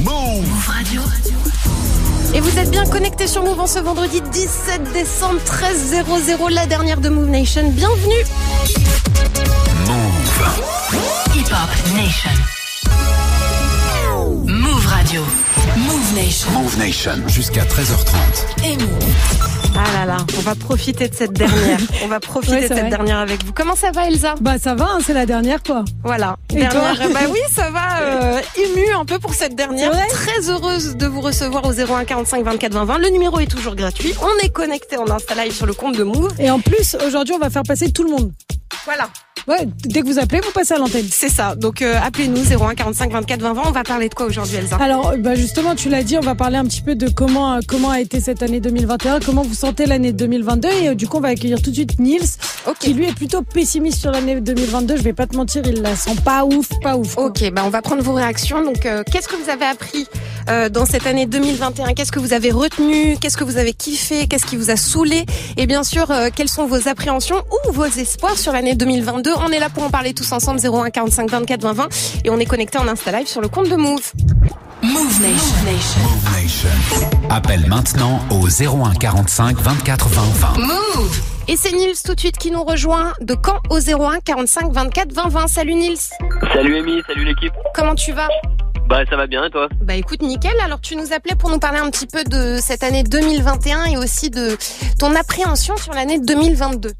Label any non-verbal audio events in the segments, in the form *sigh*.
Move Radio. Et vous êtes bien connectés sur Move en ce vendredi 17 décembre 13.00, la dernière de Move Nation. Bienvenue Move. Hip Hop Nation. Move Radio. Move Nation. Move Nation. Jusqu'à 13h30. Et Move. Ah là là, on va profiter de cette dernière. *laughs* On va profiter Ouais, de cette vrai. dernière avec vous. Comment ça va Elsa? Bah ça va, hein, c'est la dernière quoi. Voilà. Et dernière. toi *laughs* bah oui, ça va. Euh, ému un peu pour cette dernière. Très heureuse de vous recevoir au 01 45 24 20 20. Le numéro est toujours gratuit. On est connecté en Insta Live sur le compte de Move. Et en plus, aujourd'hui, on va faire passer tout le monde. Voilà. Ouais, dès que vous appelez, vous passez à l'antenne. C'est ça. Donc euh, appelez-nous 01 45 24 20 20. On va parler de quoi aujourd'hui Elsa? Alors, euh, bah justement, tu l'as dit, on va parler un petit peu de comment euh, comment a été cette année 2021, comment vous sentez l'année 2022, et euh, du coup, on va accueillir tout de suite Niels, Ok. qui lui est plutôt pessimiste sur l'année 2022. Je vais pas te mentir, il la sent pas ouf, pas ouf. quoi. Ok, bah on va prendre vos réactions. Donc, euh, qu'est-ce que vous avez appris euh, dans cette année 2021 Qu'est-ce que vous avez retenu? Qu'est-ce que vous avez kiffé? Qu'est-ce qui vous a saoulé? Et bien sûr, quelles sont vos appréhensions ou vos espoirs sur l'année 2022 On est là pour en parler tous ensemble. 01 45 24 20 20 et on est connecté en Insta Live sur le compte de Move. Move Nation. Move Nation. Appelle maintenant au 01 45 24 20 20. Move. Et c'est Nils tout de suite qui nous rejoint de Caen au 01 45 24 20 20. Salut Nils. Salut Amy, salut l'équipe. Comment tu vas? Bah ça va bien et toi? Bah écoute, nickel. Alors tu nous appelais pour nous parler un petit peu de cette année 2021 et aussi de ton appréhension sur l'année 2022.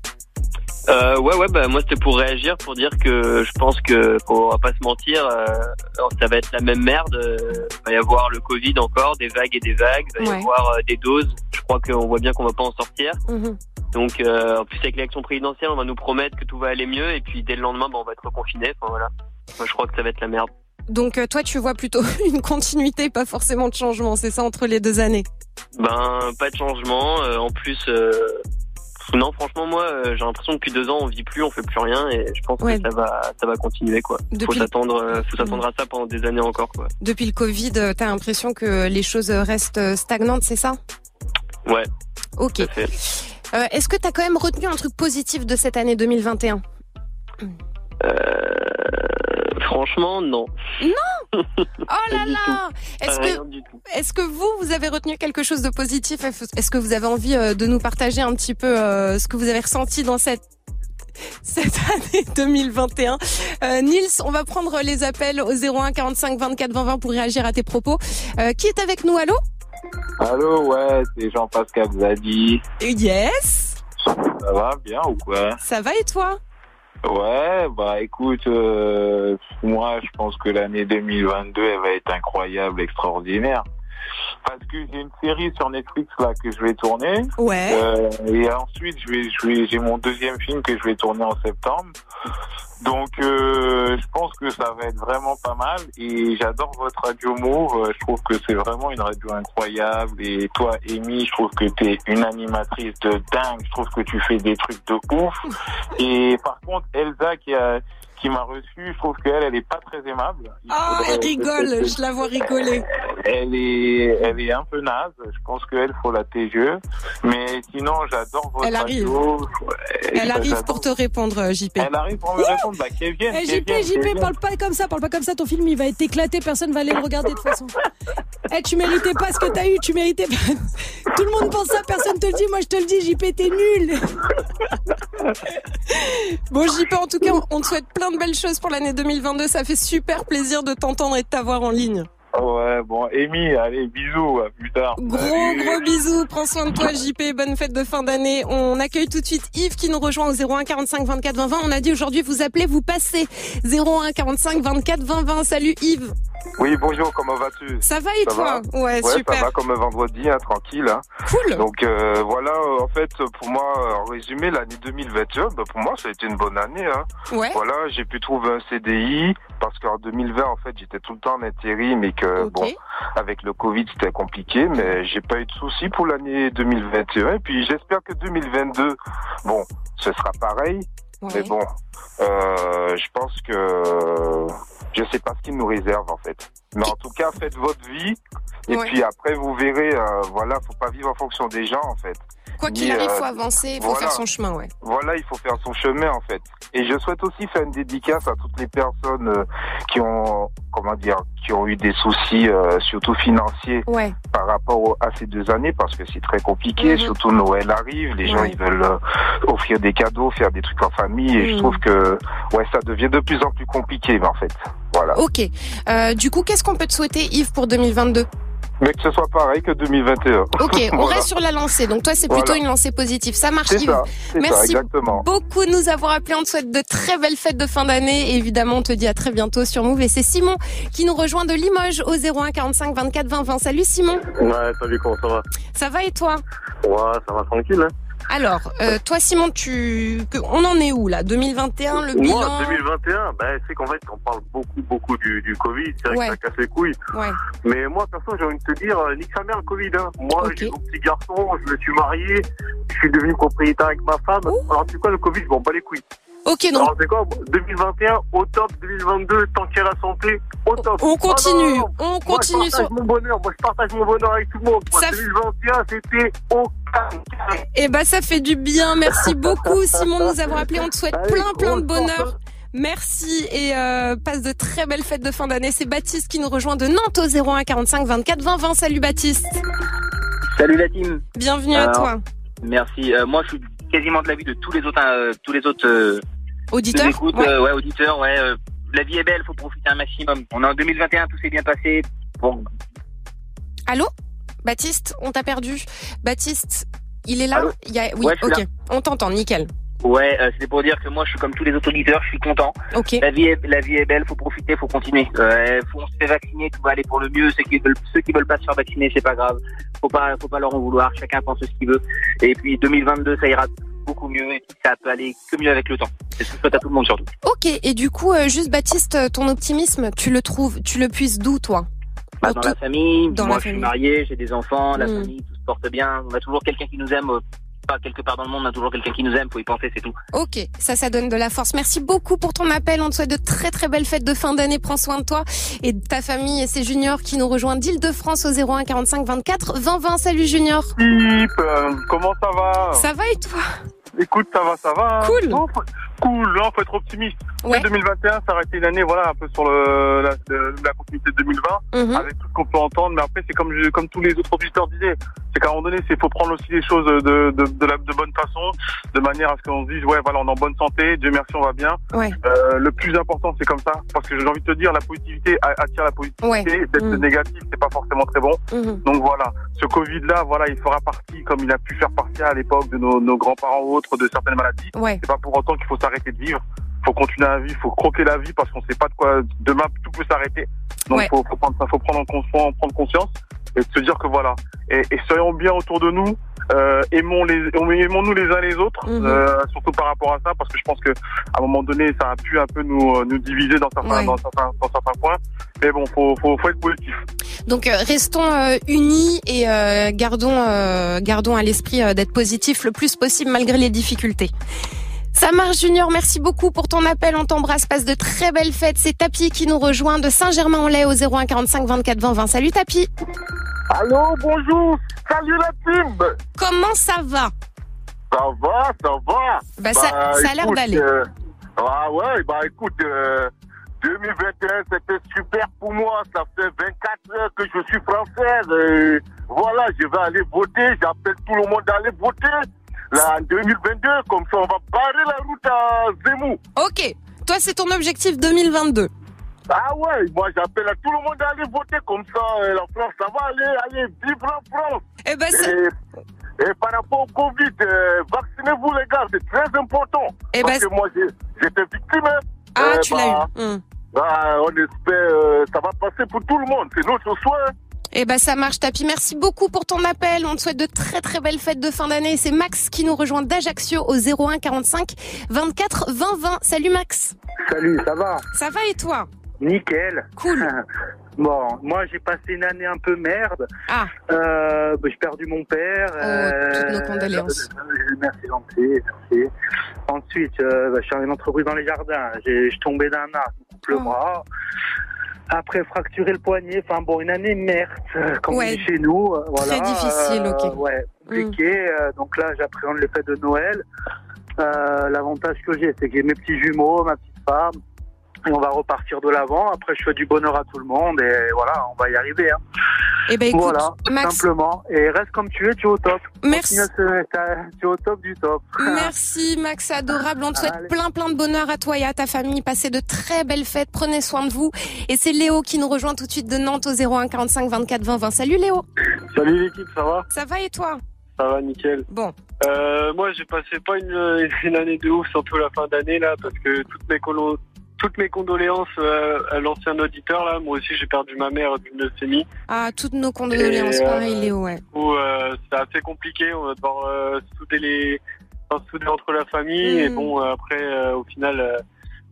Euh, Ouais ouais bah moi c'était pour réagir pour dire que je pense que on va pas se mentir, euh, ça va être la même merde. euh, Il va y avoir le Covid encore, des vagues et des vagues, il va y avoir euh, des doses. Je crois qu'on voit bien qu'on va pas en sortir. Mhm. Donc euh, en plus avec l'élection présidentielle, on va nous promettre que tout va aller mieux et puis dès le lendemain bah, on va être reconfiné. Enfin voilà. Moi je crois que ça va être la merde. Donc euh, toi, tu vois plutôt *laughs* une continuité, pas forcément de changement, c'est ça entre les deux années? Ben pas de changement. euh, en plus. Non, franchement, moi, euh, j'ai l'impression que depuis deux ans, on vit plus, on fait plus rien, et je pense Ouais. que ça va, ça va continuer, quoi. Faut s'attendre, euh, faut s'attendre à ça pendant des années encore, quoi. Depuis le Covid, euh, t'as l'impression que les choses restent stagnantes, c'est ça? Ouais, Ok. Euh, Est-ce que t'as quand même retenu un truc positif de cette année 2021 Euh, franchement, non. *laughs* Oh là là Est-ce que, du tout. est-ce que vous, vous avez retenu quelque chose de positif Est-ce que vous avez envie euh, de nous partager un petit peu euh, ce que vous avez ressenti dans cette *laughs* cette année 2021. Euh, Nils, on va prendre les appels au 01 45 24 20 20 pour réagir à tes propos. Euh, qui est avec nous? Allô? Allô, ouais, c'est Jean-Pascal Zadi. Yes Ça va bien ou quoi? Ça va et toi? Ouais, bah écoute, euh, moi je pense que l'année 2022 elle va être incroyable, extraordinaire. Parce que j'ai une série sur Netflix là que je vais tourner. Ouais. Euh, et ensuite, je vais, je vais, j'ai mon deuxième film que je vais tourner en septembre. Donc, euh, je pense que ça va être vraiment pas mal. Et j'adore votre radio Move. Euh, Je trouve que c'est vraiment une radio incroyable. Et toi, Amy, je trouve que tu es une animatrice de dingue. Je trouve que tu fais des trucs de ouf. *laughs* Et par contre, Elsa qui a qui m'a reçu, je trouve qu'elle, elle est pas très aimable. Il Oh, elle rigole, je la vois rigoler. elle est, elle est un peu naze. Je pense qu'elle faut la TGE. Mais sinon, j'adore votre Elle arrive. radio. Elle arrive pour te répondre, euh, JP. Elle arrive pour me répondre. Bah, qu'elle vienne. Eh, JP, JP, vienne. parle pas comme ça, parle pas comme ça, ton film il va être éclaté, personne va aller le regarder de toute façon. Eh, tu méritais pas ce que t'as eu, tu méritais pas. Tout le monde pense ça, personne te le dit, moi je te le dis, JP, t'es nul. Bon, JP, en tout cas, on te souhaite plein de belles choses pour l'année 2022. Ça fait super plaisir de t'entendre et de t'avoir en ligne. Ouais, bon, Amy, allez, bisous, à plus tard. Gros, gros bisous. Prends soin de toi, JP. Bonne fête de fin d'année. On accueille tout de suite Yves qui nous rejoint au 01 45 24 20 20. On a dit aujourd'hui, vous appelez, vous passez. 01 45 24 20 20. Salut Yves. Oui, bonjour, comment vas-tu? Ça va et Ça toi? Ouais, Ouais, super. ça va comme un vendredi, hein, tranquille. Hein. Cool. Donc euh, voilà, euh, en fait, pour moi, euh, en résumé, l'année 2021, bah, pour moi, ça a été une bonne année. Hein. Ouais. Voilà, j'ai pu trouver un CDI parce qu'en 2020, en fait, j'étais tout le temps en intérim et que bon, avec le Covid, c'était compliqué, mais j'ai pas eu de soucis pour l'année 2021. Et puis j'espère que 2022, bon, ce sera pareil. Ouais. Mais bon, euh, je pense que je sais pas ce qu'il nous réserve en fait. Mais en tout cas, faites votre vie. Et Ouais. puis après, vous verrez. euh, voilà, faut pas vivre en fonction des gens en fait. Quoi qu'il arrive, euh, faut avancer, il faut voilà. faire son chemin, ouais. Voilà, il faut faire son chemin en fait. Et je souhaite aussi faire une dédicace à toutes les personnes euh, qui ont, comment dire, qui ont eu des soucis, euh, surtout financiers, Ouais. par rapport au- à ces deux années, parce que c'est très compliqué. Mhm. Surtout Noël arrive, les gens Ouais. ils veulent euh, offrir des cadeaux, faire des trucs en famille, et Mhm. je trouve que ouais, ça devient de plus en plus compliqué en fait. Voilà. Ok. Du coup, qu'est-ce qu'on peut te souhaiter, Yves, pour 2022 Mais que ce soit pareil que 2021. Ok, on *laughs* Voilà. reste sur la lancée. Donc toi, c'est plutôt Voilà. une lancée positive. Ça marche, Yves. ça, Merci exactement. beaucoup de nous avoir appelés. On te souhaite de très belles fêtes de fin d'année. Et évidemment, on te dit à très bientôt sur Move. Et c'est Simon qui nous rejoint de Limoges au 01 45 24 20 20. Salut Simon. Ouais, salut, comment ça va? Ça va et toi? Ouais, ça va tranquille. Hein. Alors, euh, toi Simon, tu, que- on en est où là? 2021, le bilan. Moi, 2021, ben, c'est qu'en fait, on parle beaucoup, beaucoup du, du Covid. C'est vrai Ouais. que ça casse les couilles. Ouais. Mais moi, perso, j'ai envie de te dire, euh, nique sa mère le Covid. Hein. Moi, j'ai mon petit garçon, je me suis marié, je suis devenu propriétaire avec ma femme. Alors, tu quoi, le Covid, je m'en bats les couilles. Ok, donc Alors, c'est quoi 2021, au top. 2022, tant qu'il y a la santé, au top. on continue, Oh non, on Moi, continue je partage sur. mon bonheur. Moi, je partage mon bonheur avec tout le monde. Moi, Ça- 2021, c'était au. Eh ben, ça fait du bien. Merci beaucoup Simon de nous avoir appelés. On te souhaite Allez, plein, plein de bonheur. Merci et euh, passe de très belles fêtes de fin d'année. C'est Baptiste qui nous rejoint de Nantes au 01 45 24 20 20. Salut Baptiste. Salut la team. Bienvenue à toi. Merci. Euh, moi, je suis quasiment de l'avis de tous les autres, euh, tous les autres euh, Auditeur. Ouais. euh, ouais, auditeurs. Ouais, euh, la vie est belle, faut profiter un maximum. On est en 2021, tout s'est bien passé. Bon, Allô? Baptiste, on t'a perdu. Baptiste, il est là? Allô? Il y a... Oui, Ouais, ok. On t'entend, nickel. ouais, euh, c'était pour dire que moi, je suis comme tous les autres auditeurs, je suis content. Ok. La vie est, la vie est belle, faut profiter, faut continuer. Euh, faut, on se fait vacciner, tout va aller pour le mieux. Ceux qui veulent, ceux qui veulent pas se faire vacciner, c'est pas grave. Faut pas, faut pas leur en vouloir. Chacun pense ce qu'il veut. Et puis 2022, ça ira beaucoup mieux et puis ça peut aller que mieux avec le temps. C'est ce que je souhaite à tout le monde surtout. Ok, et du coup, euh, juste Baptiste, euh, ton optimisme, tu le trouves, tu le puisses d'où, toi? Bah, dans la famille, dans moi la je suis marié, j'ai des enfants, la Mm. famille, tout se porte bien. On a toujours quelqu'un qui nous aime. Pas quelque part dans le monde, on a toujours quelqu'un qui nous aime. Faut y penser, c'est tout. Ok, ça, ça donne de la force. Merci beaucoup pour ton appel. On te souhaite de très très belles fêtes de fin d'année. Prends soin de toi et de ta famille. Et c'est Junior qui nous rejoint d'Île-de-France au 01 45 24 20 20. Salut Junior. Philippe, euh, comment ça va? Ça va et toi? Écoute, ça va, ça va. Cool. Cool, non, faut être optimiste. Ouais. 2021, ça aurait été une année, voilà, un peu sur le, la, la continuité de 2020, Mhm. avec tout ce qu'on peut entendre. Mais après, c'est comme, je- comme tous les autres auditeurs disaient, c'est qu'à un moment donné, c'est faut prendre aussi les choses de, de, de, la, de bonne façon, de manière à ce qu'on se dise, ouais, voilà, on est en bonne santé, Dieu merci, on va bien. Ouais. Euh, le plus important, c'est comme ça, parce que j'ai envie de te dire, la positivité attire la positivité. Ouais. D'être Mm. négatif, c'est pas forcément très bon. Mhm. Donc voilà, ce Covid-là, voilà, il fera partie, comme il a pu faire partie à l'époque de nos, nos grands-parents ou autres, de certaines maladies. C'est pas pour autant qu'il faut s'arrêter de vivre. Faut continuer à vivre, faut croquer la vie parce qu'on sait pas de quoi demain tout peut s'arrêter. Donc Ouais. faut, faut prendre ça, faut prendre en cons- faut en prendre conscience et se dire que voilà. Et, et soyons bien autour de nous. Euh, aimons les, aimons-nous les uns les autres, Mhm. euh, surtout par rapport à ça, parce que je pense que à un moment donné, ça a pu un peu nous, nous diviser dans certains, Ouais. dans certains, dans certains points. Mais bon, faut, faut, faut être positif. Donc euh, restons euh, unis et euh, gardons euh, gardons à l'esprit euh, d'être positif le plus possible malgré les difficultés. Ça marche Junior, merci beaucoup pour ton appel, on t'embrasse, passe de très belles fêtes. C'est Tapi qui nous rejoint de Saint-Germain-en-Laye au 01 45 24 20 20. Salut Tapi. Allô, bonjour. Salut la team. Comment ça va? Ça va, ça va. Bah, ça, Bah, ça a l'air d'aller. euh, ah ouais, bah écoute, euh, 2021 c'était super pour moi. Ça fait 24 heures que je suis française. Et voilà, je vais aller voter. J'appelle tout le monde à aller voter. Là, en 2022, comme ça, on va barrer la route à Zemmour. Ok, toi c'est ton objectif 2022. Ah ouais, moi j'appelle à tout le monde à aller voter. Comme ça, la France, ça va aller, aller, vive la France. Eh ben, Et, et par rapport au Covid, euh, vaccinez-vous les gars, c'est très important. eh Parce ben, que moi, j'étais victime. hein. ah Euh, tu bah, l'as eu. Hmm. bah, on espère, euh, ça va passer pour tout le monde. C'est notre soin. Eh ben ça marche Tapi, merci beaucoup pour ton appel. On te souhaite de très très belles fêtes de fin d'année. C'est Max qui nous rejoint d'Ajaccio au 01 45 24 20 20. Salut Max. Salut, ça va? Ça va et toi? Nickel. Cool. *laughs* Bon, moi j'ai passé une année un peu merde. Ah. Euh, bah, j'ai perdu mon père. Oh, toutes nos condoléances. euh, merci, gentil, merci. Ensuite, euh, bah, je suis en entreprise dans les jardins. J'ai- Je suis tombé d'un arbre, coupe le Oh. Après, fracturer le poignet. Enfin bon, une année merde, euh, comme Ouais. on dit chez nous. euh, Voilà, difficile, Euh, ok. Ouais, compliqué. Euh, donc là, j'appréhende les fêtes de Noël. Euh, L'avantage que j'ai, c'est que j'ai mes petits jumeaux, ma petite femme. Et on va repartir de l'avant. Après, je fais du bonheur à tout le monde. Et voilà, on va y arriver. Hein. Eh ben écoute, voilà, Max, simplement. Et reste comme tu es, tu es au top. merci. Tu es au top du top. *laughs* Merci Max, adorable. On te souhaite Allez. plein plein de bonheur à toi et à ta famille. Passez de très belles fêtes. Prenez soin de vous. Et c'est Léo qui nous rejoint tout de suite de Nantes au 01 45 24 20 20. Salut Léo. Salut l'équipe, ça va? Ça va et toi? Ça va, nickel. Bon. Euh, moi, j'ai passé pas une, *laughs* une année de ouf, surtout la fin d'année, là, parce que toutes mes, colo- toutes mes condoléances euh, à l'ancien auditeur, là. Moi aussi, j'ai perdu ma mère d'une leucémie. Ah, toutes nos condoléances. Euh, Pareil Léo, ouais. Du coup, euh, c'est assez compliqué. On va devoir euh, souder les, enfin, souder entre la famille. Mm. Et bon, euh, après, euh, au final, euh,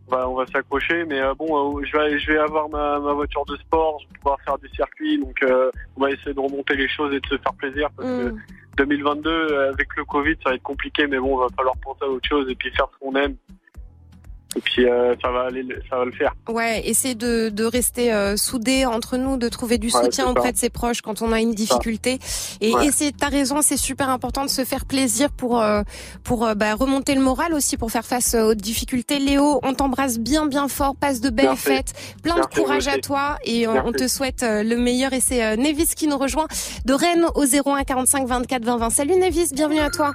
on va, on va s'accrocher. Mais euh, bon, euh, je vais, je vais avoir ma, ma voiture de sport. Je vais pouvoir faire des circuits. Donc, euh, on va essayer de remonter les choses et de se faire plaisir parce que Mm. 2022, euh, avec le Covid, ça va être compliqué, mais bon, il va falloir penser à autre chose et puis faire ce qu'on aime. Et puis, euh, ça va aller, ça va le faire. Ouais, essayer de, de rester euh, soudés entre nous, de trouver du Ouais, soutien auprès de ses proches quand on a une difficulté. Et Ouais. essayer, t'as raison, c'est super important de se faire plaisir pour euh, pour euh, bah, remonter le moral aussi, pour faire face aux difficultés. Léo, on t'embrasse bien bien fort, passe de belles Merci. fêtes, plein Merci, de courage à toi et on Merci. te souhaite le meilleur. Et c'est Nevis qui nous rejoint de Rennes au 01 45 24 20 20. Salut Nevis, bienvenue à toi.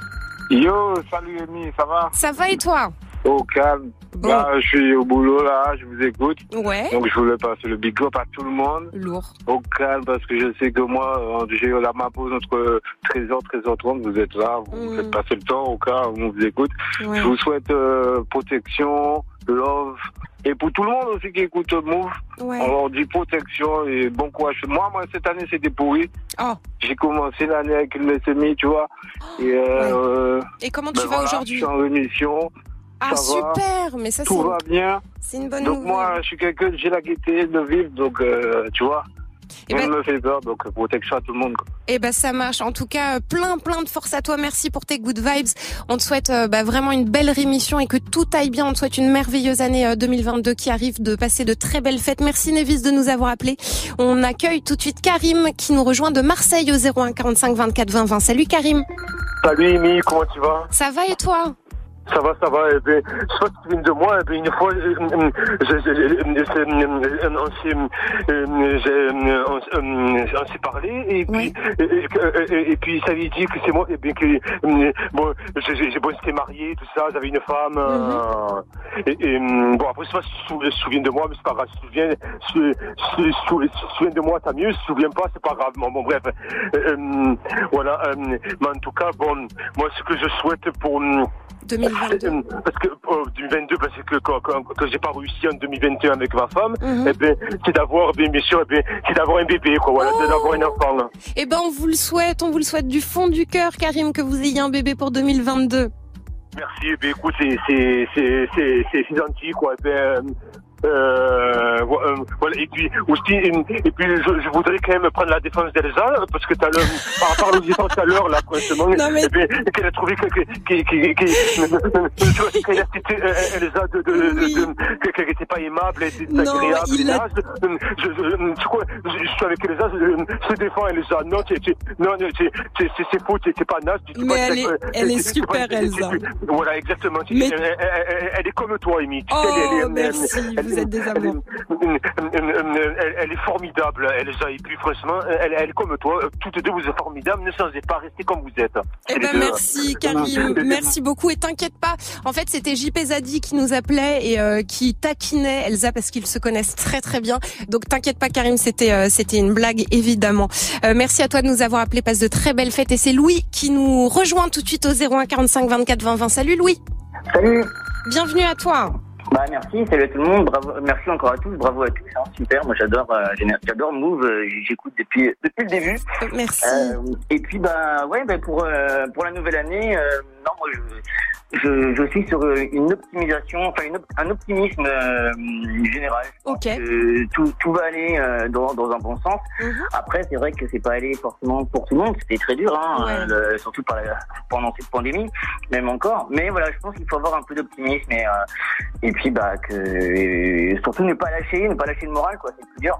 Yo, salut Amy, ça va? Ça va et toi? Au calme. Bon. Là, je suis au boulot, là, je vous écoute. Ouais. Donc, je voulais passer le big up à tout le monde. Lourd. Au calme, parce que je sais que moi, j'ai la ma pause entre 13h, 13h30, vous êtes là, vous Mm. faites passer le temps au cas où on vous écoute. Ouais. Je vous souhaite euh, protection, love. Et pour tout le monde aussi qui écoute Move, Ouais. on leur dit protection et bon courage. Moi, moi cette année, c'était pourri. Oh. J'ai commencé l'année avec une leucémie, tu vois. Et euh, Et comment ben tu vas voilà, aujourd'hui Je suis en rémission. Ah ça va. super, mais ça c'est Tout va bien. c'est une bonne Donc nouvelle. moi, je suis quelqu'un, j'ai la gaieté de vivre, donc euh, tu vois. Eh Rien ben- me fait peur, donc euh, protection à tout le monde. quoi. Eh ben ça marche. En tout cas, euh, plein plein de force à toi. Merci pour tes good vibes. On te souhaite euh, bah, vraiment une belle rémission et que tout aille bien. On te souhaite une merveilleuse année euh, 2022 qui arrive, de passer de très belles fêtes. Merci Nevis de nous avoir appelés. On accueille tout de suite Karim qui nous rejoint de Marseille au 01 45 24 20 20. Salut Karim. Salut Amy, comment tu vas? Ça va et toi? Ça va, ça va. Eh ben, je sais pas si tu viens de moi. Eh ben, une fois, euh, euh, on s'est, euh, euh, on, on s'est parlé et puis, et, et- et- et puis ça lui dit que c'est moi. Et bien que bon, j'ai bon, j'étais marié, tout ça. J'avais une femme. euh, et, et, bon, après, je sais pas si tu te souviens de moi, mais c'est pas grave. Si tu te souviens, si, si, si- si tu te souviens de moi, tant mieux. Si tu te souviens pas, c'est pas grave. Bon, bon, bref. Euh, voilà. euh, mais en tout cas, bon, moi, ce que je souhaite pour 2022. parce que euh, 2022, parce que quand, quand, quand j'ai pas réussi en 2021 avec ma femme, Mhm. eh ben, c'est d'avoir, bien, bien sûr, eh c'est d'avoir un bébé, quoi, voilà, Oh. c'est d'avoir un enfant. Eh ben on vous le souhaite, on vous le souhaite du fond du cœur Karim que vous ayez un bébé pour 2022. Merci, eh ben, écoute, c'est gentil, quoi. Eh ben, euh, euh, voilà, et puis aussi, et, puis je, je voudrais quand même prendre la défense d'Elsa, parce que t'as le, par rapport à l'audition tout à l'heure, là, Non, mais- qu'elle a trouvé que, que, que, que, que, tu vois, qu'elle a cité euh, Elsa de, de, de, Oui. de- que- qu'elle était pas aimable, elle était Non, agréable, il là, je, je, je, je, suis avec Elsa, je, je défends Elsa, non, non, c'est, faux, tu t'es pas naze, Mais elle est- elle est super, Elsa. Voilà, exactement. Elle, est comme toi, Amy. Tu sais, Oh, elle- merci, elle- vous êtes des elle- amours. elle, elle- elle est formidable, Elsa. Et puis, franchement, elle, elle est comme toi. Toutes deux, vous êtes formidables. Ne changez pas, restez comme vous êtes. Eh ben merci Karim, *laughs* merci beaucoup et t'inquiète pas. En fait c'était JP Zadi qui nous appelait et euh, qui taquinait Elsa parce qu'ils se connaissent très très bien. Donc t'inquiète pas Karim, c'était euh, c'était une blague évidemment. Euh, merci à toi de nous avoir appelé, passe de très belles fêtes et c'est Louis qui nous rejoint tout de suite au 01 45 24 20 20. Salut Louis, Salut. bienvenue à toi. Bah merci, salut à tout le monde, bravo, merci encore à tous, bravo à tous, hein, super, moi j'adore, euh, j'adore Move, euh, j'écoute depuis depuis le début. Merci. Euh, et puis bah ouais, bah, pour euh, pour la nouvelle année, euh, non moi je je, je suis sur une optimisation, enfin une op- un optimisme euh, général. Ok. tout, tout va aller euh, dans, dans un bon sens. Mhm. Après, c'est vrai que c'est pas allé forcément pour tout le monde. C'était très dur, hein, Ouais. euh, le- surtout par la- pendant cette pandémie, même encore. Mais voilà, je pense qu'il faut avoir un peu d'optimisme et, et puis bah que surtout ne pas lâcher, ne pas lâcher le moral, quoi. C'est plus dur.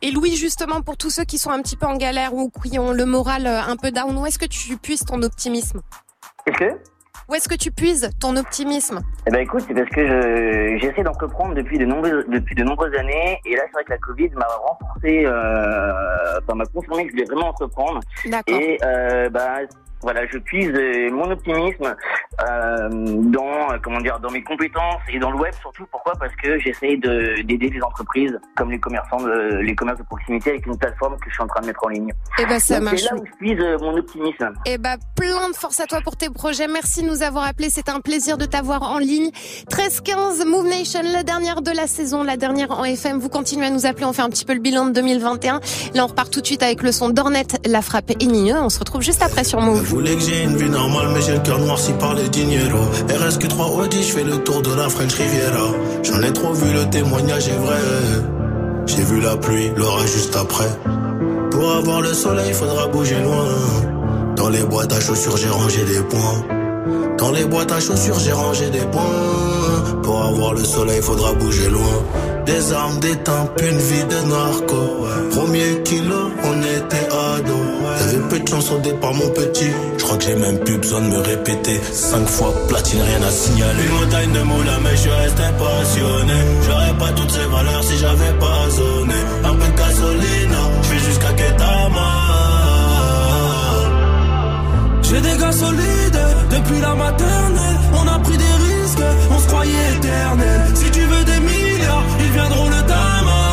Et Louis, justement, pour tous ceux qui sont un petit peu en galère ou qui ont le moral un peu down, où est-ce que tu puises ton optimisme? Est-ce que? Où est-ce que tu puises ton optimisme? Eh ben écoute, c'est parce que je j'essaie d'entreprendre depuis de nombreuses depuis de nombreuses années. Et là c'est vrai que la Covid m'a renforcé, euh, enfin m'a confirmé que je voulais vraiment entreprendre. D'accord. et euh, bah voilà je puise mon optimisme euh, dans comment dire dans mes compétences et dans le web surtout pourquoi? Parce que j'essaie de d'aider les entreprises comme les commerçants de, les commerces de proximité avec une plateforme que je suis en train de mettre en ligne. Eh ben, ça Donc, marche. C'est là où je puise mon optimisme. Eh ben, plein de force à toi pour tes projets. Merci de nous avoir appelés. C'était un plaisir de t'avoir en ligne. 13-15, Move Nation, la dernière de la saison, la dernière en FM. Vous continuez à nous appeler. On fait un petit peu le bilan de 2021. Là, on repart tout de suite avec le son d'Ornette, La Frappe et Nigneux. On se retrouve juste après sur Move. Voulais que j'ai une vie normale, mais j'ai le cœur noirci par les dinero. RSQ3 Audi, je fais le tour de la French Riviera. J'en ai trop vu, le témoignage est vrai. J'ai vu la pluie, l'orage juste après. Pour avoir le soleil, faudra bouger loin. Dans les boîtes à chaussures, j'ai rangé des points. Dans les boîtes à chaussures, j'ai rangé des points. Pour avoir le soleil, faudra bouger loin. Des armes, des tempes, une vie de narco. Premier kilo, on était ados. Y'avait peu de chance au mon petit. Je crois que j'ai même plus besoin de me répéter. Cinq fois platine, rien à signaler. Une montagne de moula, mais je restais passionné. J'aurais pas toutes ces valeurs si j'avais pas zoné. Un peu de gasoline, je vais jusqu'à Ketama. J'ai des gars solides depuis la maternelle. On a pris des risques, on se croyait éternel. Si tu veux des milliards, ils viendront le dama.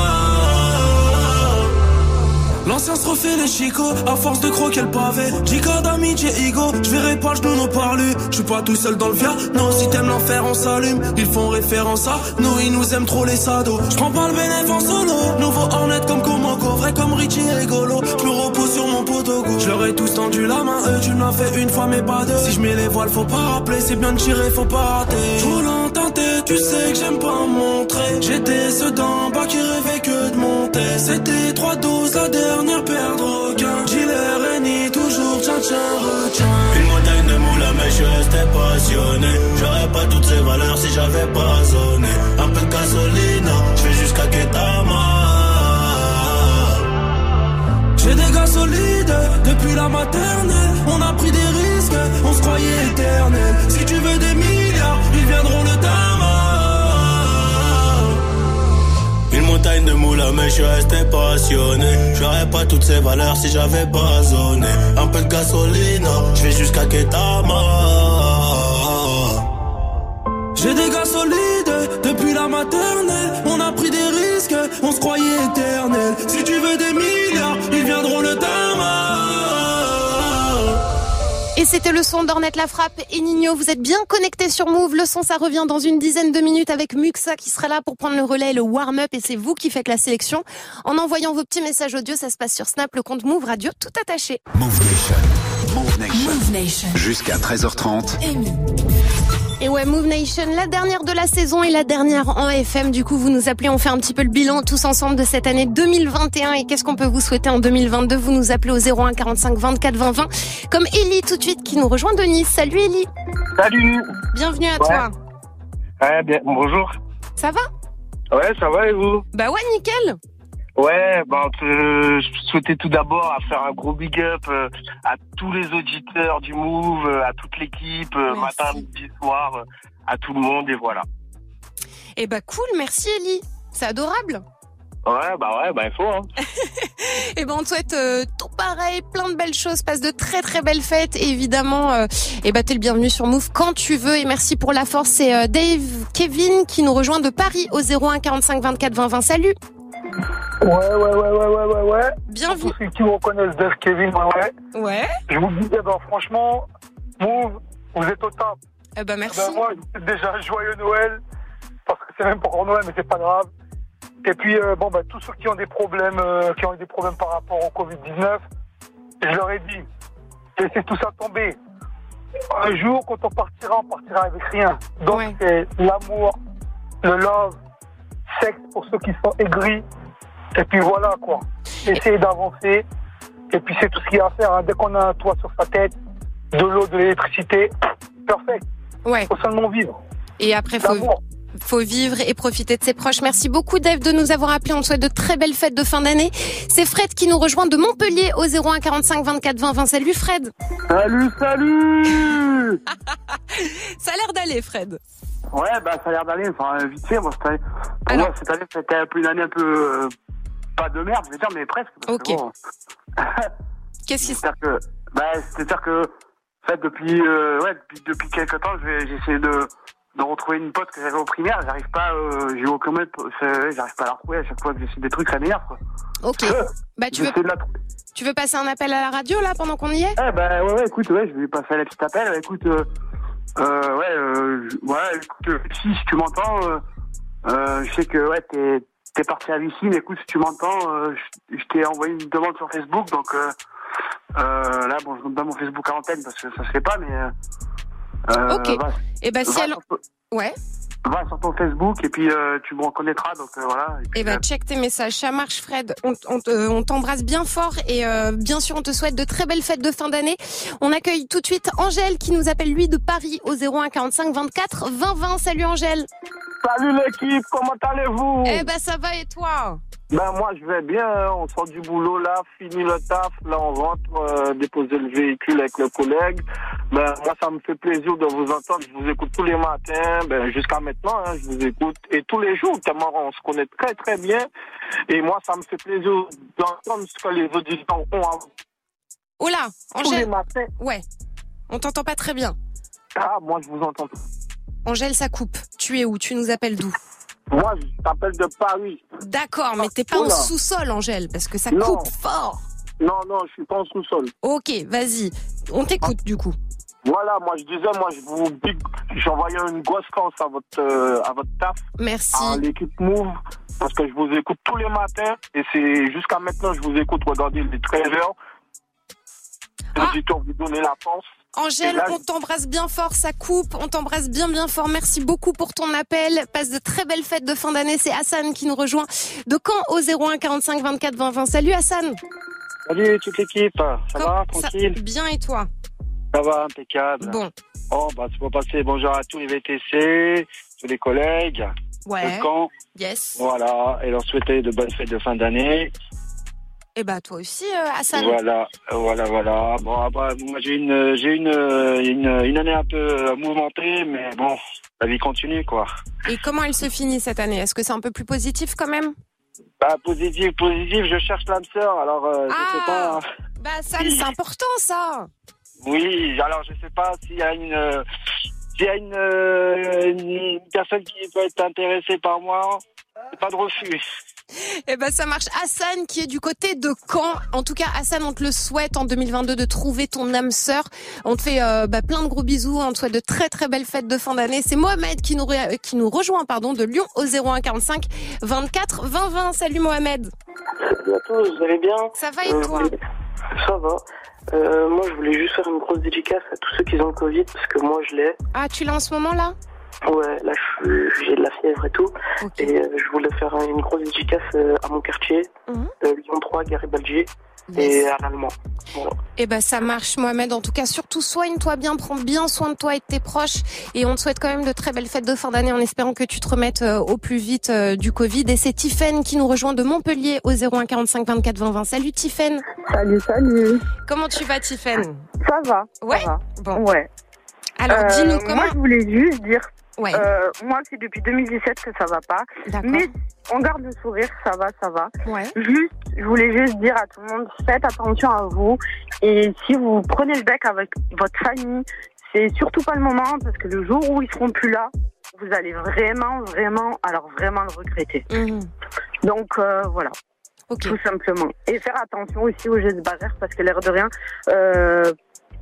L'ancien se refait les chicots à force de croquer le pavé. Giga d'amitié ego, je verrai pas genou nous parler. Je suis pas tout seul dans le via, non, si t'aimes l'enfer, on s'allume. Ils font référence à nous, ils nous aiment trop les sados. Je prends pas le bénéfice en solo, nouveau Hornet comme Komoko, vrai comme Richie et Golo. Je me repose sur mon poteau Je leur ai tous tendu la main, eux, tu l'as fait une fois, mais pas deux. Si je mets les voiles, faut pas rappeler, c'est bien de tirer, faut pas rater. Je en teinté, tu sais J'étais ceux d'en bas qui rêvaient que de monter. C'était trois doses, la dernière paire de requins. Gilet Réni, toujours tchan tchan retiens. Une montagne de moula, mais je restais passionné. J'aurais pas toutes ces valeurs si j'avais pas zoné. Un peu de gasoline, je vais jusqu'à Ketama. J'ai des gars solides depuis la maternelle. On a pris des risques, on se croyait éternel. Si tu veux des milliards, ils viendront Une montagne de moula, mais je suis resté passionné. J'aurais pas toutes ces valeurs si j'avais pas zoné. Un peu de gasoline, je vais jusqu'à Ketama. J'ai des gars solides depuis la maternelle. C'était le son d'Ornette La Frappe et Nino. Vous êtes bien connectés sur Move. Le son, ça revient dans une dizaine de minutes avec Muxa qui sera là pour prendre le relais et le warm-up. Et c'est vous qui faites la sélection. En envoyant vos petits messages audio, ça se passe sur Snap, le compte Move Radio, tout attaché. Move Nation. Move Nation. Move Nation. Jusqu'à 13h30. Amy. Et ouais, Move Nation, la dernière de la saison et la dernière en FM. Du coup, vous nous appelez, on fait un petit peu le bilan tous ensemble de cette année 2021. Et qu'est-ce qu'on peut vous souhaiter en 2022 Vous nous appelez au 01 45 24 20 20. Comme Ellie tout de suite qui nous rejoint de Nice. Salut Ellie. Salut Bienvenue à Ouais. toi. Ouais, bien, bonjour. Ça va? Ouais, ça va et vous? Bah ouais, nickel. Ouais, ben, euh, je souhaitais tout d'abord à faire un gros big up euh, à tous les auditeurs du Move, euh, à toute l'équipe, euh, matin, midi, soir, à tout le monde et voilà. Eh bah cool, merci Ellie. C'est adorable. Ouais, bah ouais, bah il faut. Hein. *laughs* Et ben on te souhaite tout pareil, plein de belles choses, passe de très très belles fêtes. Et évidemment, et ben t'es le bienvenu sur Move quand tu veux. Et merci pour la force. C'est Dave Kevin qui nous rejoint de Paris au 01 45 24 20 20. Salut. Ouais, ouais, ouais, ouais, ouais, ouais, ouais. Bienvenue. Pour ceux qui me reconnaissent, Dave Kevin, ouais, ouais. Ouais. Je vous dis d'abord, franchement, Move, vous êtes au top. Eh ben merci. Ben, moi, déjà joyeux Noël, parce que c'est même pas encore Noël, mais c'est pas grave. Et puis, euh, bon, bah, tous ceux qui ont des problèmes, euh, qui ont eu des problèmes par rapport au Covid-19, je leur ai dit, laissez tout ça tomber. Un jour, quand on partira, on partira avec rien. Donc, c'est l'amour, le love, sexe pour ceux qui sont aigris. Et puis voilà, quoi. Essayer d'avancer. Et puis, c'est tout ce qu'il y a à faire. hein. Dès qu'on a un toit sur sa tête, de l'eau, de l'électricité, perfect. Ouais. Faut seulement vivre. Et après, faut, faut vivre et profiter de ses proches. Merci beaucoup, Dave, de nous avoir appelés. On te souhaite de très belles fêtes de fin d'année. C'est Fred qui nous rejoint de Montpellier au 01 45 24 20 20. Salut, Fred. Salut, salut *laughs* Ça a l'air d'aller, Fred. Ouais, bah ça a l'air d'aller, enfin vite fait, moi cette année. Pour moi, cette année, c'était un peu une année un peu euh, pas de merde, je veux dire, mais presque. Ok. *laughs* Qu'est-ce qui C'est-à-dire que, bah, c'est-à-dire que, en fait, depuis, euh, ouais, depuis, depuis quelques temps, je vais- j'ai essayé de, de retrouver une pote que j'avais au primaire. J'arrive pas, euh, j'ai aucun j'arrive pas à la retrouver. À chaque fois que j'essaie des trucs, ça m'énerve, quoi. Ok. *laughs* Bah, tu veux, J'essaie la tu veux passer un appel à la radio, là, pendant qu'on y est? Eh ben ouais, ouais, écoute, ouais, je vais lui passer la petite appel. Écoute, euh, euh, ouais, euh, ouais, écoute, si, si tu m'entends, je sais que ouais, t'es t'es parti à Vichy, mais écoute, si tu m'entends, euh, je, t'ai envoyé une demande sur Facebook, donc euh, euh, là, bon, je donne pas mon Facebook à l'antenne parce que ça se fait pas, mais euh, Ok. va, Et bah, si va elle. sur, Ouais. va sur ton Facebook et puis tu me reconnaîtras, donc voilà. Et puis, Eh ben, euh, check tes messages. Ça marche, Fred. On, on te- on t'embrasse bien fort et bien sûr, on te souhaite de très belles fêtes de fin d'année. On accueille tout de suite Angèle qui nous appelle lui de Paris au 01 45 24 20 20. Salut Angèle. Salut l'équipe, comment allez-vous? Eh ben, ça va et toi? Ben moi je vais bien, hein. on sort du boulot là, fini le taf, là on rentre euh, déposer le véhicule avec le collègue. Ben moi ça me fait plaisir de vous entendre, je vous écoute tous les matins, ben jusqu'à maintenant hein, je vous écoute et tous les jours tellement on se connaît très très bien et moi ça me fait plaisir d'entendre ce que les auditeurs ont à Oh là, tous les Angèle. matins. Ouais. On t'entend pas très bien. Ah moi je vous entends. Angèle, ça coupe. Tu es où? Tu nous appelles d'où? Moi je t'appelle de Paris. D'accord, mais t'es pas en sous-sol, Angèle, parce que ça Non. coupe fort. Non non je suis pas en sous-sol. Ok, vas-y. On t'écoute du coup. Voilà, moi je disais, moi je vous big, j'envoyais une grosse force à votre euh, à votre taf, Merci. à l'équipe Move, parce que je vous écoute tous les matins et c'est jusqu'à maintenant je vous écoute regarder les 13 heures. Auditeurs vous donnez la force. Angèle, là, on t'embrasse bien fort, ça coupe, on t'embrasse bien bien fort. Merci beaucoup pour ton appel. Passe de très belles fêtes de fin d'année. C'est Hassan qui nous rejoint de Caen au 01 45 24 20 20. Salut Hassan. Salut toute l'équipe, ça va, Ça- tranquille? Bien et toi? Ça va, impeccable. Bon. Oh, bah, c'est pour passer bonjour à tous les VTC, tous les collègues Ouais. de Caen. Yes. Voilà, et leur souhaiter de bonnes fêtes de fin d'année. Et bah toi aussi euh, Hassan. Voilà, voilà, voilà. Bon, après, moi j'ai une, j'ai une, une, une année un peu mouvementée, mais bon, la vie continue, quoi. Et comment elle se finit cette année? Est-ce que c'est un peu plus positif quand même? Bah, positif, positif, je cherche l'âme sœur, alors euh, je sais pas. Bah Hassan, c'est important ça. Oui, alors je sais pas s'il y a une, euh, s'il y a une, euh, une personne qui peut être intéressée par moi, c'est pas de refus. Eh ben ça marche. Hassan qui est du côté de Caen. En tout cas, Hassan, on te le souhaite en 2022 de trouver ton âme sœur. On te fait euh, bah, plein de gros bisous. On te souhaite de très très belles fêtes de fin d'année. C'est Mohamed qui nous ré- qui nous rejoint pardon de Lyon au 01 45 24 20 20. Salut Mohamed. Salut à tous, vous allez bien? Ça va et Euh, toi? Ça va. Euh, moi, je voulais juste faire une grosse dédicace à tous ceux qui ont le Covid, parce que moi, je l'ai. Ah, tu l'as en ce moment là? Ouais, là, je suis- j'ai de la fièvre et tout. Et euh, je voulais faire une grosse dédicace euh, à mon quartier, Mhm. de Lyon 3, Garibaldi, et à l'allemand. Voilà. Eh ben ça marche Mohamed. En tout cas, surtout soigne-toi bien, prends bien soin de toi et de tes proches. Et on te souhaite quand même de très belles fêtes de fin d'année en espérant que tu te remettes euh, au plus vite euh, du Covid. Et c'est Tiffaine qui nous rejoint de Montpellier au 01 45 24 20 20. Salut Tiffaine. Salut, salut. Comment tu vas Tiffaine Ça va. Ouais? Ça va. Bon. Ouais. Alors, dis-nous comment- Moi, je voulais juste dire. Ouais. euh, moi, c'est depuis 2017 que ça va pas. Mais on garde le sourire, ça va, ça va. Juste, je voulais juste dire à tout le monde, faites attention à vous. Et si vous prenez le bec avec votre famille, c'est surtout pas le moment parce que le jour où ils seront plus là, vous allez vraiment, vraiment, alors vraiment le regretter. Donc euh, voilà. Tout simplement. Et faire attention aussi aux gestes barrières parce que l'air de rien, euh,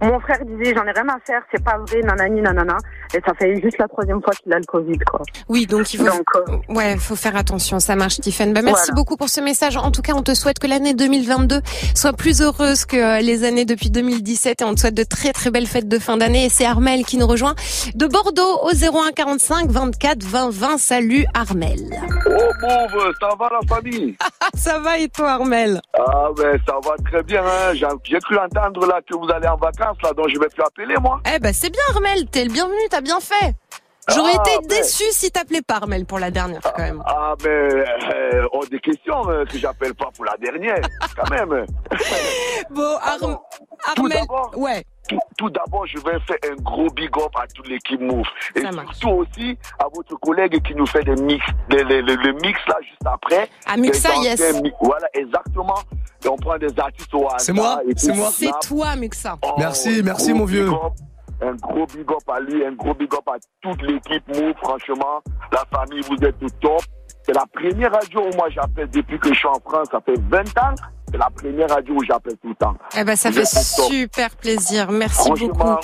Mon frère disait j'en ai rien à faire, c'est pas vrai, nanani nanana. Et ça fait juste la troisième fois qu'il a le Covid, quoi. Oui, donc il faut, euh, ouais, faut faire attention. Ça marche, Stephen. Bah, merci Voilà. beaucoup pour ce message. En tout cas, on te souhaite que l'année 2022 soit plus heureuse que euh, les années depuis 2017 et on te souhaite de très très belles fêtes de fin d'année. Et c'est Armel qui nous rejoint de Bordeaux au 01 45 24 20 20. Salut Armel. Oh pauvre, ça va la famille? *laughs* ça va et toi Armel Ah ben ça va très bien, hein. j'ai j'ai cru entendre là que vous allez en vacances là, donc je vais plus appeler moi. Eh ben c'est bien Armel, t'es le bienvenu, t'as bien fait. J'aurais Ah, été déçu si t'appelais pas Armel pour la dernière quand même. Ah mais euh, hors des questions euh, que j'appelle pas pour la dernière, quand même. *laughs* Bon Arm- Tout Armel, d'abord, ouais. tout, tout d'abord, je vais faire un gros big up à toute l'équipe Move. Et surtout aussi à votre collègue qui nous fait des mix, le, le- le- le mix là juste après. Ah, Muxa, yes. Voilà, exactement. Et on prend des artistes au hasard. C'est moi, tout. c'est moi. C'est toi Muxa. Oh, Merci, merci, mon vieux. Un gros big up à lui, un gros big up à toute l'équipe Move, franchement. La famille, vous êtes au top. C'est la première radio où moi j'appelle depuis que je suis en France, ça fait 20 ans. C'est la première radio où j'appelle tout le temps. Eh ben ça Vous fait super plaisir. Merci beaucoup. Franchement,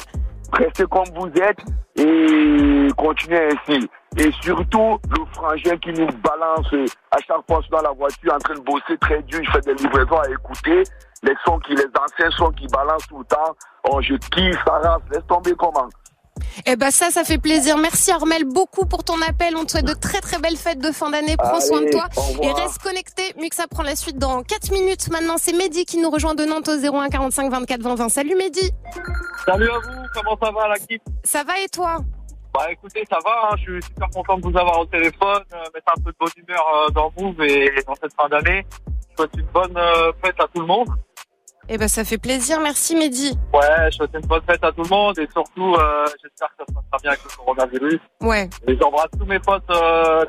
restez comme vous êtes et continuez ainsi. Et surtout, le frangin qui nous balance à chaque fois dans la voiture en train de bosser très dur, il fait des livraisons à écouter. Les sons qui, les anciens sons qui balancent tout le temps. Oh, je kiffe, ça rase, laisse tomber comment? Eh ben ça, ça fait plaisir. Merci Armel beaucoup pour ton appel. On te souhaite de très très belles fêtes de fin d'année. Prends Allez, soin de toi et reste connecté. Muxa prend la suite dans 4 minutes. Maintenant, c'est Mehdi qui nous rejoint de Nantes au 01 45 24 20 20. Salut Mehdi. Salut à vous, comment ça va la Ça va et toi? Bah écoutez, ça va, hein, je suis super content de vous avoir au téléphone, euh, mettre un peu de bonne humeur euh, dans Move et dans cette fin d'année. Je souhaite une bonne euh, fête à tout le monde. Eh ben ça fait plaisir. Merci Mehdi. Ouais, je souhaite une bonne fête à tout le monde et surtout, euh, j'espère que ça se passera bien avec le coronavirus. Ouais. Et j'embrasse tous mes potes euh,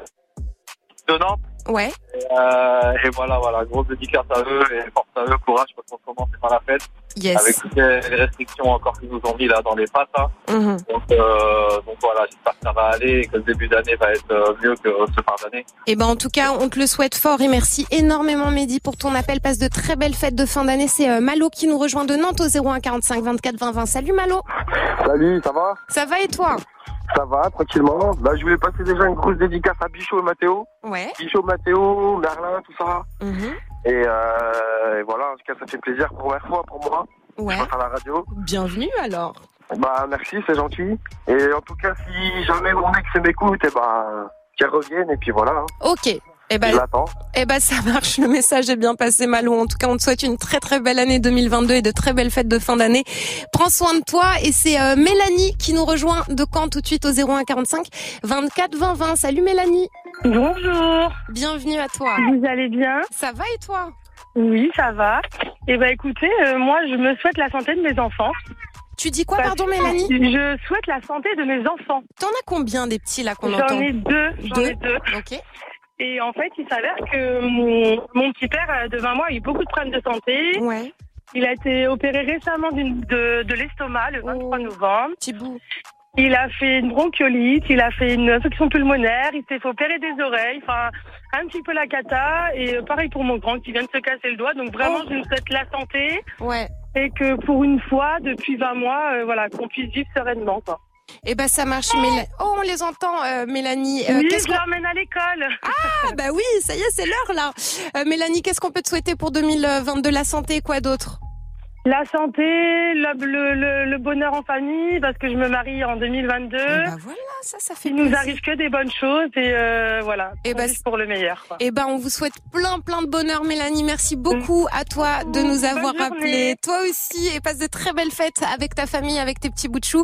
de Nantes. Ouais. Et, euh, et voilà, voilà, grosse dédicace à eux et force à eux, courage parce qu'on commence par la fête. Yes. Avec toutes les restrictions encore qu'ils nous ont mis là dans les pattes. hein. Mhm. Donc, euh, donc voilà, j'espère que ça va aller et que le début d'année va être euh, mieux que ce fin d'année. Eh ben en tout cas, on te le souhaite fort et merci énormément Mehdi pour ton appel. Passe de très belles fêtes de fin d'année. C'est euh, Malo qui nous rejoint de Nantes au 01 45 24 20 20. Salut Malo. Salut, ça va? Ça va et toi? Ça va, tranquillement. Bah, je voulais passer déjà une grosse dédicace à Bichot et Mathéo. Ouais. Bichot, Mathéo, Merlin, tout ça. Mhm. Et, euh, et voilà, en tout cas, ça fait plaisir, première fois pour moi. Ouais. Je passe à la radio. Bienvenue alors. Bah, merci, c'est gentil. Et en tout cas, si jamais mon ex m'écoute, et bah, qu'elle revienne, et puis voilà. hein. Ok. Eh ben, eh ben ça marche, le message est bien passé Malo. En tout cas, on te souhaite une très très belle année 2022 et de très belles fêtes de fin d'année. Prends soin de toi et c'est euh, Mélanie qui nous rejoint de Caen tout de suite au 01 45 24 20 20. Salut Mélanie. Bonjour. Bienvenue à toi. Vous allez bien? Ça va et toi? Oui, ça va. Et ben écoutez, euh, moi je me souhaite la santé de mes enfants. Tu dis quoi, pardon, Mélanie? Je souhaite la santé de mes enfants. T'en as combien des petits là qu'on J'en entend? ai deux. J'en ai deux. Ok. Et en fait, il s'avère que mon, mon petit père euh, de 20 mois a eu beaucoup de problèmes de santé. Ouais. Il a été opéré récemment de, de l'estomac le 23 novembre. Petit bout. Il a fait une bronchiolite, il a fait une infection pulmonaire, il s'est fait opérer des oreilles, enfin un petit peu la cata. Et euh, pareil pour mon grand qui vient de se casser le doigt. Donc vraiment, je lui souhaite la santé. Ouais. Et que pour une fois, depuis 20 mois, euh, voilà, qu'on puisse vivre sereinement. Quoi. Eh ben ça marche, Mélanie. Oh, on les entend, euh, Mélanie. Euh, oui, qu'est-ce je qu'on- l'emmène à l'école. Ah bah oui, ça y est, c'est l'heure là. Euh, Mélanie, qu'est-ce qu'on peut te souhaiter pour 2022 La santé, quoi d'autre? La santé, le, le, le- le bonheur en famille, parce que je me marie en 2022. bah voilà, ça, ça fait Il nous arrive que des bonnes choses et euh, voilà. Et on vit pour le meilleur. quoi. Eh ben, on vous souhaite plein, plein de bonheur, Mélanie. Merci beaucoup à toi de nous avoir Bonne appelé. journée. Toi aussi, et passe de très belles fêtes avec ta famille, avec tes petits bouts de chou.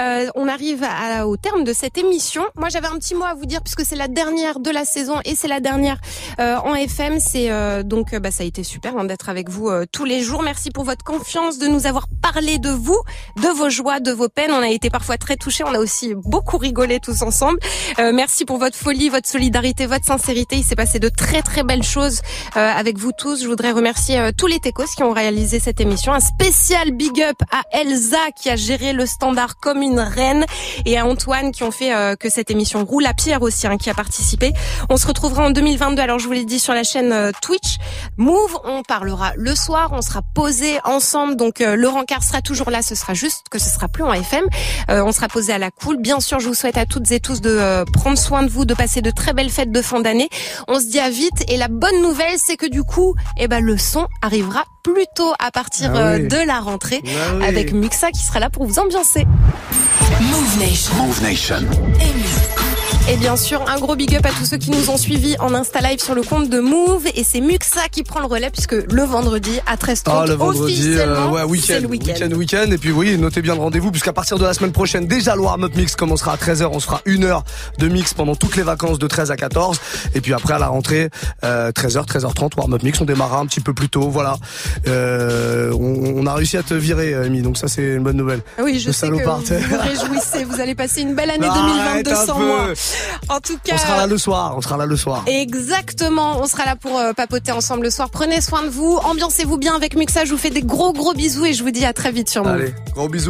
Euh, on arrive à- au terme de cette émission. Moi, j'avais un petit mot à vous dire puisque c'est la dernière de la saison et c'est la dernière euh, en FM. C'est euh, donc, euh, bah, ça a été super hein, d'être avec vous euh, tous les jours. Merci pour votre confiance, de nous avoir parlé de vous, de vos joies, de vos peines. On a été parfois très touchés. On a aussi beaucoup rigolé tous ensemble. Euh, merci pour votre folie, votre solidarité, votre sincérité. Il s'est passé de très très belles choses euh, avec vous tous. Je voudrais remercier euh, tous les techos qui ont réalisé cette émission. Un spécial big up à Elsa qui a géré le standard comme une reine et à Antoine qui ont fait euh, que cette émission roule à Pierre aussi hein, qui a participé. On se retrouvera en 2022. Alors je vous l'ai dit sur la chaîne euh, Twitch Move. On parlera le soir. On sera posé ensemble ensemble. Donc euh, Laurent Carr sera toujours là. Ce sera juste que ce sera plus en FM. Euh, on sera posé à la cool. Bien sûr, je vous souhaite à toutes et tous de euh, prendre soin de vous, de passer de très belles fêtes de fin d'année. On se dit à vite. Et la bonne nouvelle, c'est que du coup, eh ben le son arrivera plus tôt à partir Ah euh, oui. de la rentrée Ah oui. avec Muxa qui sera là pour vous ambiancer. Move Nation. Move Nation. Et bien sûr, un gros big up à tous ceux qui nous ont suivis en Insta Live sur le compte de Move. Et c'est Muxa qui prend le relais puisque le vendredi à 13h30, Ah, le vendredi, officiellement, euh, ouais, c'est week-end, le week-end. week-end, week-end. Et puis oui, notez bien le rendez-vous, puisqu'à partir de la semaine prochaine, déjà le warm-up mix commencera à 13h. On se fera une heure de mix pendant toutes les vacances de 13 à 14. Et puis après, à la rentrée, euh, 13h, 13h30, warm-up mix. On démarrera un petit peu plus tôt, voilà. Euh, on, on a réussi à te virer, euh, Amy, donc ça c'est une bonne nouvelle. Oui, je Le sais que vous vous réjouissez. Vous allez passer une belle année *laughs* Arrête 2022 un sans moi. *laughs* En tout cas. On sera là le soir, on sera là le soir. Exactement, on sera là pour euh, papoter ensemble le soir. Prenez soin de vous, ambiancez-vous bien avec Muxa. Je vous fais des gros gros bisous et je vous dis à très vite sur Move. Allez, gros bisous.